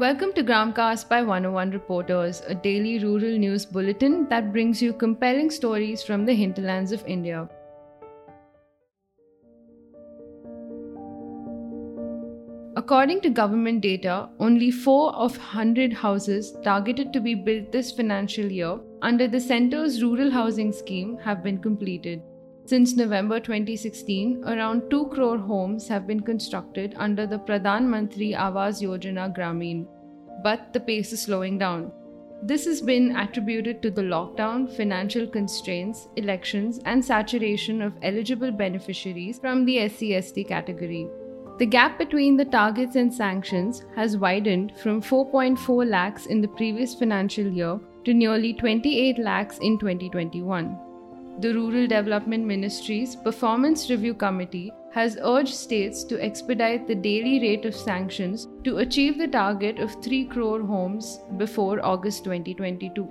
Welcome to Gramcast by 101 Reporters, a daily rural news bulletin that brings you compelling stories from the hinterlands of India. According to government data, only 4 of 100 houses targeted to be built this financial year under the centre's rural housing scheme have been completed. Since November 2016, around 2 crore homes have been constructed under the Pradhan Mantri Awas Yojana Grameen, but the pace is slowing down. This has been attributed to the lockdown, financial constraints, elections, and saturation of eligible beneficiaries from the SCST category. The gap between the targets and sanctions has widened from 4.4 lakhs in the previous financial year to nearly 28 lakhs in 2021. The Rural Development Ministry's Performance Review Committee has urged states to expedite the daily rate of sanctions to achieve the target of 3 crore homes before August 2022.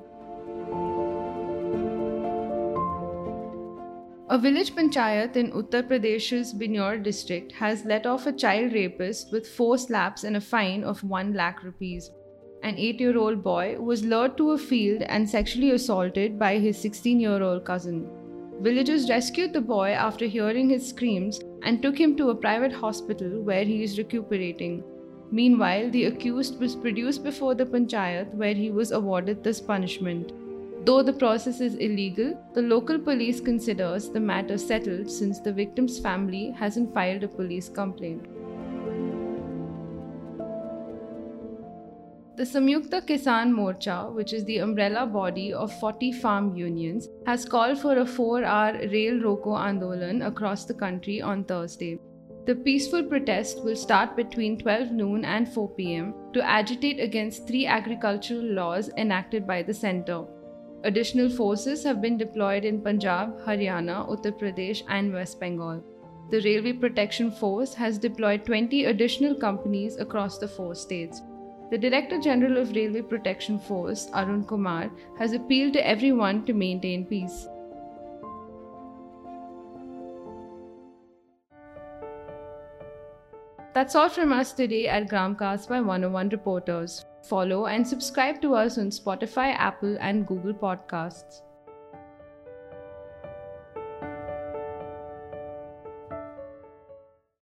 A village panchayat in Uttar Pradesh's Bijnor district has let off a child rapist with four slaps and a fine of 1 lakh rupees. An 8 year old boy was lured to a field and sexually assaulted by his 16 year old cousin. Villagers rescued the boy after hearing his screams and took him to a private hospital where he is recuperating. Meanwhile, the accused was produced before the panchayat where he was awarded this punishment. Though the process is illegal, the local police considers the matter settled since the victim's family hasn't filed a police complaint. The Samyukta Kisan Morcha, which is the umbrella body of 40 farm unions, has called for a 4 hour rail roko andolan across the country on Thursday. The peaceful protest will start between 12 noon and 4 pm to agitate against three agricultural laws enacted by the centre. Additional forces have been deployed in Punjab, Haryana, Uttar Pradesh, and West Bengal. The Railway Protection Force has deployed 20 additional companies across the four states. The Director General of Railway Protection Force, Arun Kumar, has appealed to everyone to maintain peace. That's all from us today at Gramcast by 101 Reporters follow, and subscribe to us on Spotify, Apple, and Google Podcasts.